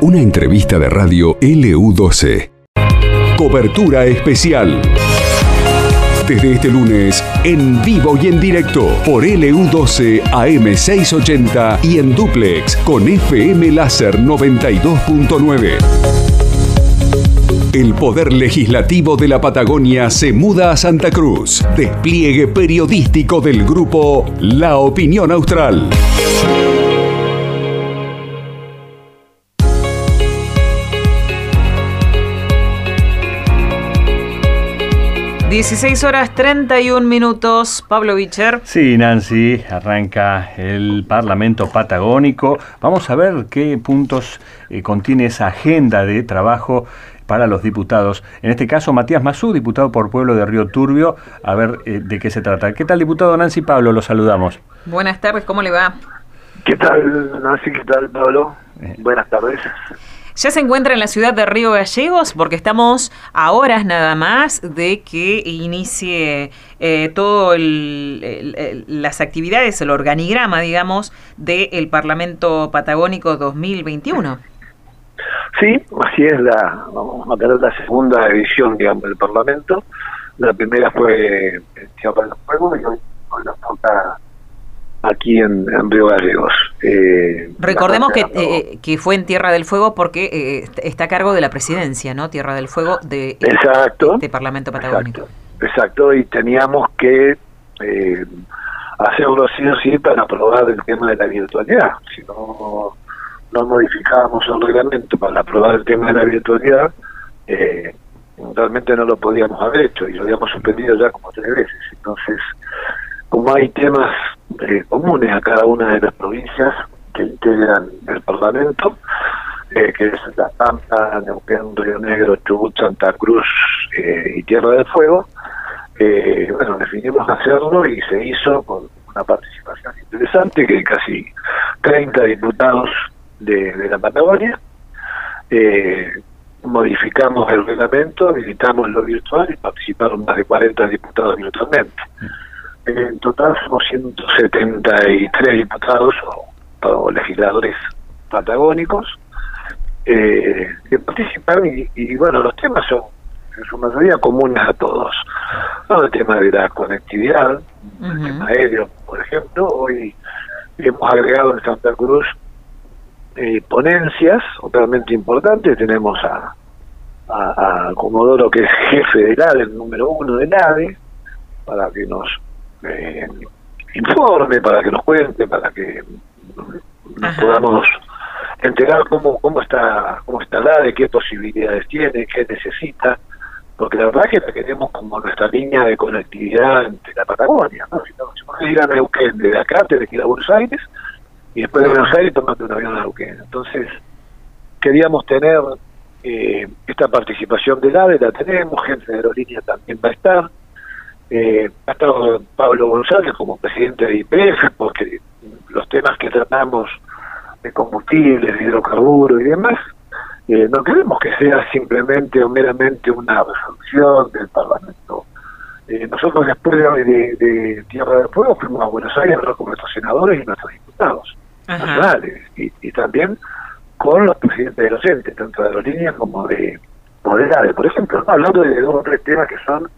Una entrevista de radio LU12. Cobertura especial. Desde este lunes, en vivo y en directo, por LU12 AM680 y en duplex con FM Láser 92.9. El Poder Legislativo de la Patagonia se muda a Santa Cruz. Despliegue periodístico del grupo La Opinión Austral. 16 horas 31 minutos. Pablo Bicher. Sí, Nancy, arranca el Parlamento Patagónico. Vamos a ver qué puntos eh, contiene esa agenda de trabajo para los diputados. En este caso, Matías Mazú, diputado por Pueblo de Río Turbio, a ver eh, de qué se trata. ¿Qué tal, diputado Nancy Pablo? Lo saludamos. Buenas tardes, ¿cómo le va? ¿Qué tal, Nancy? ¿Qué tal, Pablo? Eh. Buenas tardes. Ya se encuentra en la ciudad de Río Gallegos porque estamos a horas nada más de que inicie eh, todo las actividades, el organigrama, digamos, del Parlamento Patagónico 2021. Sí, así es, la, vamos a tener la segunda edición, digamos, del Parlamento. La primera fue Tierra del Fuego y hoy nos toca aquí en, Río Gallegos. Eh, Recordemos que, eh, que fue en Tierra del Fuego porque eh, está a cargo de la presidencia, ¿no? Tierra del Fuego de exacto, este Parlamento Patagónico. Exacto, y teníamos que eh, hacerlo así o sí para aprobar el tema de la virtualidad. Si no, no modificábamos el reglamento para aprobar el tema de la virtualidad, realmente no lo podíamos haber hecho y lo habíamos suspendido ya como tres veces. Entonces, como hay temas eh, comunes a cada una de las provincias que integran el Parlamento, eh, que es La Pampa, Neuquén, Río Negro, Chubut, Santa Cruz eh, y Tierra del Fuego, bueno, definimos hacerlo y se hizo con una participación interesante, que casi 30 diputados de, de la Patagonia, modificamos el reglamento, habilitamos lo virtual y participaron más de 40 diputados virtualmente. En total somos 173 diputados o, legisladores patagónicos eh, que participan y, bueno, los temas son en su mayoría comunes a todos. el tema de la conectividad, el tema aéreo, por ejemplo, hoy hemos agregado en Santa Cruz eh, ponencias realmente importantes, tenemos a, a, Comodoro que es jefe del ADE, el número uno del ADE, para que nos eh, informe, para que nos cuente, para que nos podamos enterar cómo cómo está cómo está la de qué posibilidades tiene, qué necesita, porque la verdad es que la queremos como nuestra línea de conectividad entre la Patagonia, ¿no? Si no, si ir a Neuquén desde acá, tenés que ir a Buenos Aires, y después de Buenos Aires tomate un avión a Neuquén. Entonces, queríamos tener eh, esta participación del AVE, la tenemos, gente de aerolínea también va a estar, eh, ha estado Pablo González como presidente de IPF, porque los temas que tratamos de combustibles, de hidrocarburos y demás, eh, no queremos que sea simplemente o meramente una resolución del Parlamento. Eh, nosotros después de, Tierra del Fuego fuimos a Buenos Aires con nuestros senadores y nuestros diputados nacionales y, también con los presidentes de los entes, tanto de aerolíneas como de, como Por ejemplo, hablando de dos o tres temas que son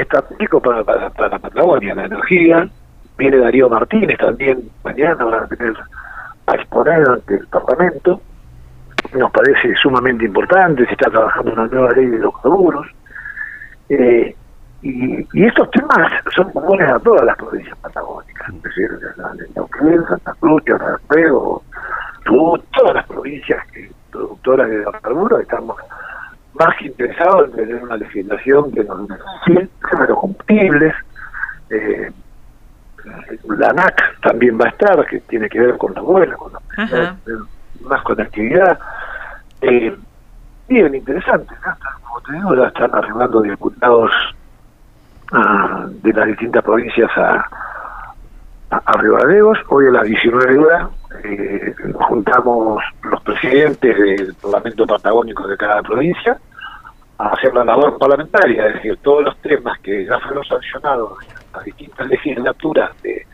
estratégico para, para, para la Patagonia, la energía. Viene Darío Martínez también mañana, van a tener a exponer ante el Parlamento. Nos parece sumamente importante, se está trabajando una nueva ley de los Eh, y, y, estos temas son comunes a todas las provincias patagónicas, es decir, Neuquén, Santa Cruz, Fuego, todas las provincias productoras de hidrocarburos estamos más interesado en tener una legislación que nos beneficie combustibles. Eh, la NAC también va a estar, que tiene que ver con la vuelos, con la, más conectividad. Eh, bien, interesante. Como te digo, ya están arribando diputados ah, de las distintas provincias a, a, a Hoy a las 19 horas eh, juntamos los presidentes del Parlamento Patagónico de cada provincia a hacer la labor parlamentaria, es decir, todos los temas que ya fueron sancionados en las distintas legislaturas de,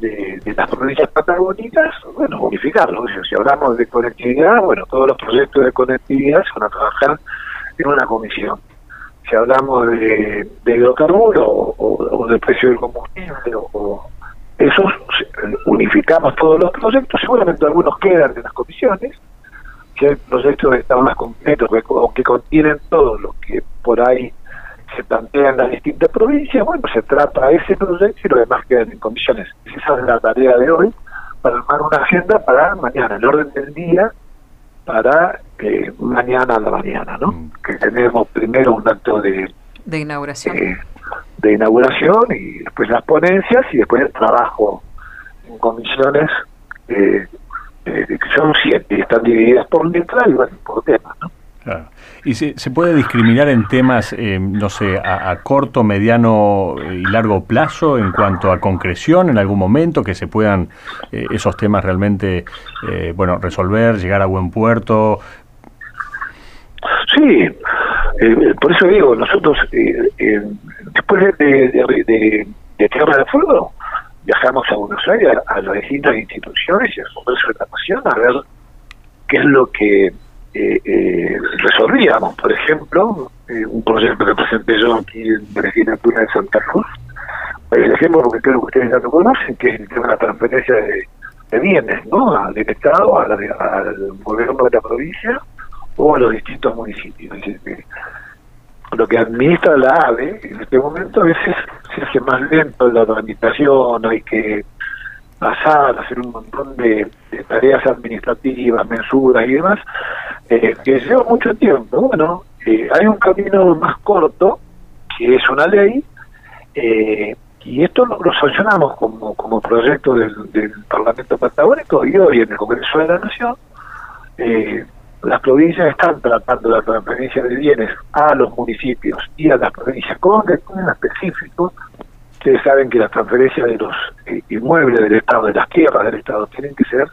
de, las provincias patagónicas, bueno, unificarlo. si hablamos de conectividad, bueno, todos los proyectos de conectividad se van a trabajar en una comisión. Si hablamos de, de hidrocarburos o, del precio del combustible o, esos unificamos todos los proyectos, seguramente algunos quedan en las comisiones, si hay proyectos que están más completos o que contienen todo lo que por ahí se plantean las distintas provincias, bueno, se trata ese proyecto y lo demás quedan en comisiones. Esa es la tarea de hoy, para armar una agenda para mañana, el orden del día para eh, mañana a la mañana, ¿no? Mm. Que tenemos primero un acto de... De inauguración. Eh, de inauguración y después las ponencias y después el trabajo en comisiones eh, que son siete están divididas por letra y bueno, por. Claro. ¿Y se, se, puede discriminar en temas, eh, no sé, a, corto, mediano y largo plazo en cuanto a concreción en algún momento, que se puedan eh, esos temas realmente, eh, bueno, resolver, llegar a buen puerto? Sí, por eso digo, nosotros después de, de, de, de Tierra de Fuego viajamos a Buenos Aires, a, las distintas instituciones y al Congreso de la Nación a ver qué es lo que eh, eh, resolvíamos, por ejemplo, eh, un proyecto que presenté yo aquí en la legislatura de Santa Cruz, el ejemplo porque creo que ustedes ya lo conocen, que es el tema de la transferencia de, bienes, ¿no? Del Estado, al gobierno de la provincia o a los distintos municipios. Lo que administra la AVE en este momento a veces se hace más lento la administración, hay que pasar, hacer un montón de, tareas administrativas, mensuras y demás, eh, que lleva mucho tiempo. Bueno, eh, hay un camino más corto, que es una ley, eh, y esto lo, sancionamos como, como proyecto del, Parlamento Patagónico y hoy en el Congreso de la Nación. Las provincias están tratando la transferencia de bienes a los municipios y a las provincias con destinos específicos Ustedes saben que las transferencias de los eh, inmuebles del Estado, de las tierras del Estado, tienen que ser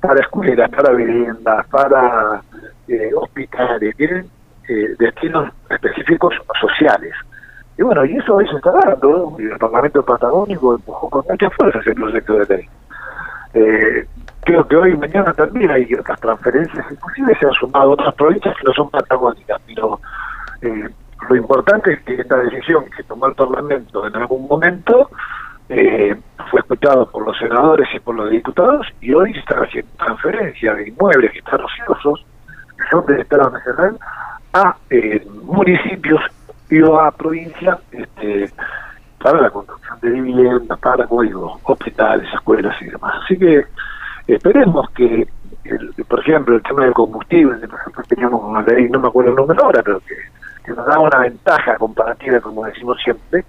para escuelas, para viviendas, para eh, hospitales, tienen eh, destinos específicos sociales. Y bueno, y eso se está dando, el Parlamento Patagónico empujó con mucha fuerza ese proyecto de ley. Creo que hoy y mañana también hay otras transferencias, inclusive se han sumado otras provincias que no son patagónicas, pero lo importante es que esta decisión que tomó el Parlamento en algún momento eh, fue escuchado por los senadores y por los diputados y hoy se está haciendo transferencia de inmuebles que están ociosos, que son del Estado Nacional, a eh, municipios y a provincias este, para la construcción de viviendas, para, digo, hospitales, escuelas y demás. Así que esperemos que, por ejemplo, el tema del combustible, nosotros teníamos una ley, no me acuerdo el número ahora, pero que que nos da una ventaja comparativa, como decimos siempre,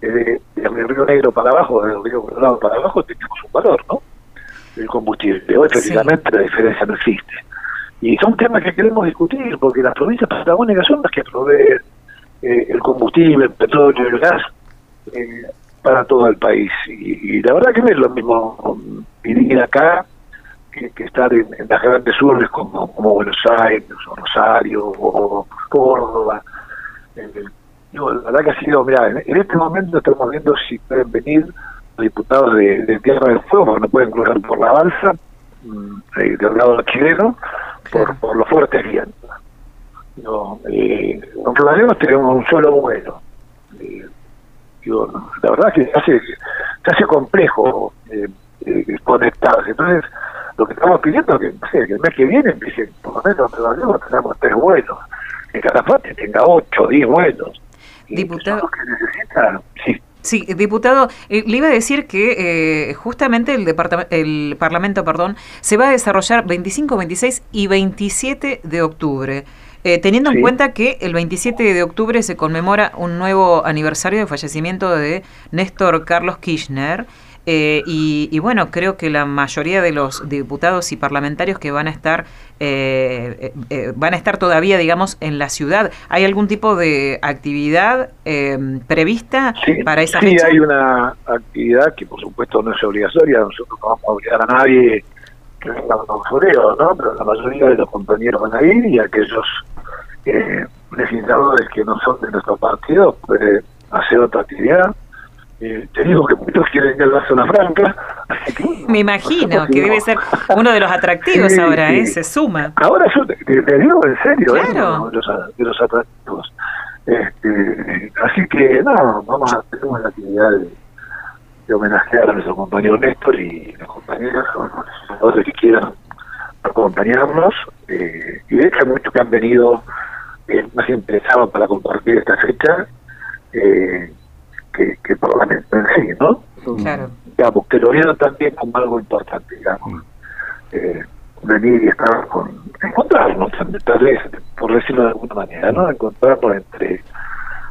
de, del Río Negro para abajo, del Río Colorado para abajo, tenemos un valor, ¿no? El combustible. Hoy, precisamente, la diferencia no existe. Y son temas que queremos discutir, porque las provincias patagónicas son las que proveen eh, el combustible, el petróleo, el gas eh, para todo el país. Y, la verdad que no es lo mismo vivir acá que, estar en, las grandes urbes como, como Buenos Aires o Rosario o Córdoba. Eh, la verdad que ha sido, mira, en, este momento estamos viendo si pueden venir los diputados de, Tierra del Fuego, porque no pueden cruzar por la balsa, mm, eh, del lado chileno, por, por los fuertes vientos. No, eh, tenemos un solo vuelo. Eh, la verdad que se hace, se hace complejo eh, eh, conectarse. Entonces, lo que estamos pidiendo es que, que el mes que viene por lo menos tenemos tres vuelos, que cada parte tenga ocho, diez vuelos. Diputado. sí. diputado, eh, le iba a decir que eh, justamente el, el Parlamento perdón, se va a desarrollar 25, 26 y 27 de octubre. Eh, teniendo en cuenta que el 27 de octubre se conmemora un nuevo aniversario de fallecimiento de Néstor Carlos Kirchner, eh, y, bueno, creo que la mayoría de los diputados y parlamentarios que van a estar eh, eh, van a estar todavía, digamos, en la ciudad. ¿Hay algún tipo de actividad prevista para esa sí, Sí, hay una actividad que por supuesto no es obligatoria. Nosotros no vamos a obligar a nadie que venga a los ¿no? Pero la mayoría de los compañeros van a ir y aquellos legisladores que no son de nuestro partido pueden hacer otra actividad eh, te digo que muchos quieren ir a la zona franca, Me imagino que debe ser uno de los atractivos ahora, ¿eh? se suma. Ahora yo te, digo en serio, ¿eh? de, los, de los atractivos. Este, así que, no, vamos a hacer la actividad de, homenajear a nuestro compañero Néstor y los compañeros, los que quieran acompañarnos. Eh, y de hecho, muchos que han venido eh, más interesados para compartir esta fecha eh, que, que por la en sí, ¿no? Claro. Digamos, que lo vieron también como algo importante, digamos. Mm. Eh, venir y estar con. encontrarnos, tal vez, por decirlo de alguna manera, ¿no? Encontrarnos entre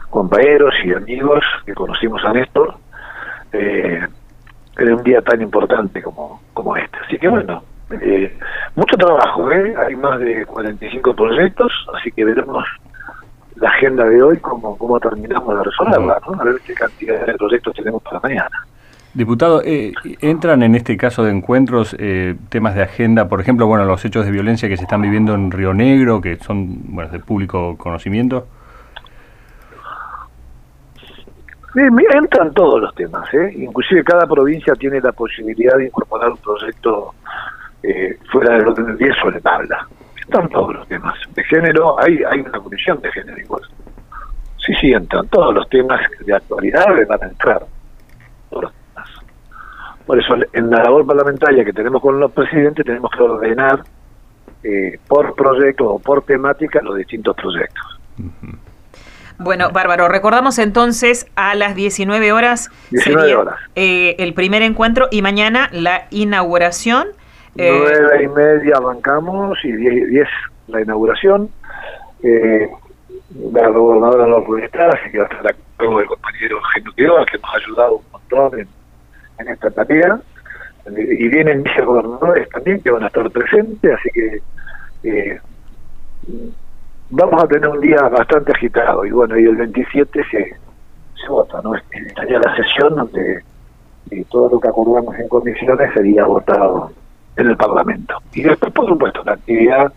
compañeros y amigos que conocimos a Néstor eh, en un día tan importante como, como este. Así que bueno, eh, mucho trabajo, ¿eh? Hay más de 45 proyectos, así que veremos la agenda de hoy, cómo, cómo terminamos de resolverla, ¿no? A ver qué cantidad de proyectos tenemos para mañana. Diputado, eh, ¿entran en este caso de encuentros eh, temas de agenda, por ejemplo, bueno, los hechos de violencia que se están viviendo en Río Negro, que son bueno, de público conocimiento? Sí, entran todos los temas, ¿eh? inclusive cada provincia tiene la posibilidad de incorporar un proyecto eh, fuera del orden del día sobre tabla. Están todos los temas. De género, hay, hay una comisión de género igual. Sí, sí, entran todos los temas de actualidad, van a entrar. Todos por eso, en la labor parlamentaria que tenemos con los presidentes, tenemos que ordenar eh, por proyecto o por temática los distintos proyectos. Bueno, Bárbaro, recordamos entonces a las 19 horas 19 horas. Eh, el primer encuentro y mañana la inauguración. Eh, Nueve y media arrancamos y 10 la inauguración. Eh, la gobernadora puede estar, así que va a estar con el compañero Genio que nos ha ayudado un montón en en esta tarea. Y vienen vicegobernadores también que van a estar presentes, así que eh, vamos a tener un día bastante agitado. Y bueno, y el 27 se, se vota, ¿no? Estaría la sesión donde eh, todo lo que acordamos en comisiones sería votado en el Parlamento. Y después, por supuesto, la actividad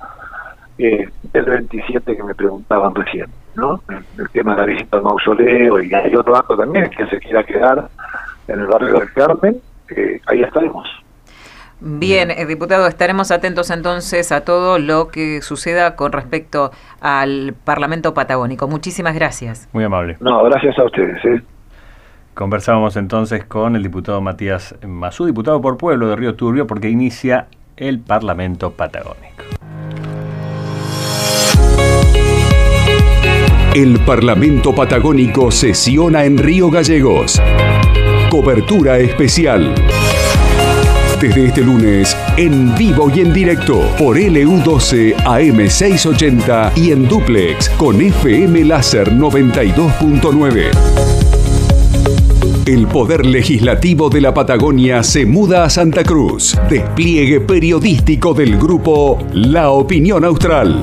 eh, del 27 que me preguntaban recién, ¿no? El, tema de la visita al mausoleo y hay otro acto también que se quiera quedar en el barrio del Carmen, ahí estaremos. Bien, eh, diputado, estaremos atentos entonces a todo lo que suceda con respecto al Parlamento Patagónico. Muchísimas gracias. Muy amable. No, gracias a ustedes. ¿eh? Conversábamos entonces con el diputado Matías Mazú, diputado por Pueblo de Río Turbio, porque inicia el Parlamento Patagónico. El Parlamento Patagónico sesiona en Río Gallegos. Cobertura especial. Desde este lunes, en vivo y en directo, por LU12 AM680 y en duplex con FM Láser 92.9. El Poder Legislativo de la Patagonia se muda a Santa Cruz. Despliegue periodístico del grupo La Opinión Austral.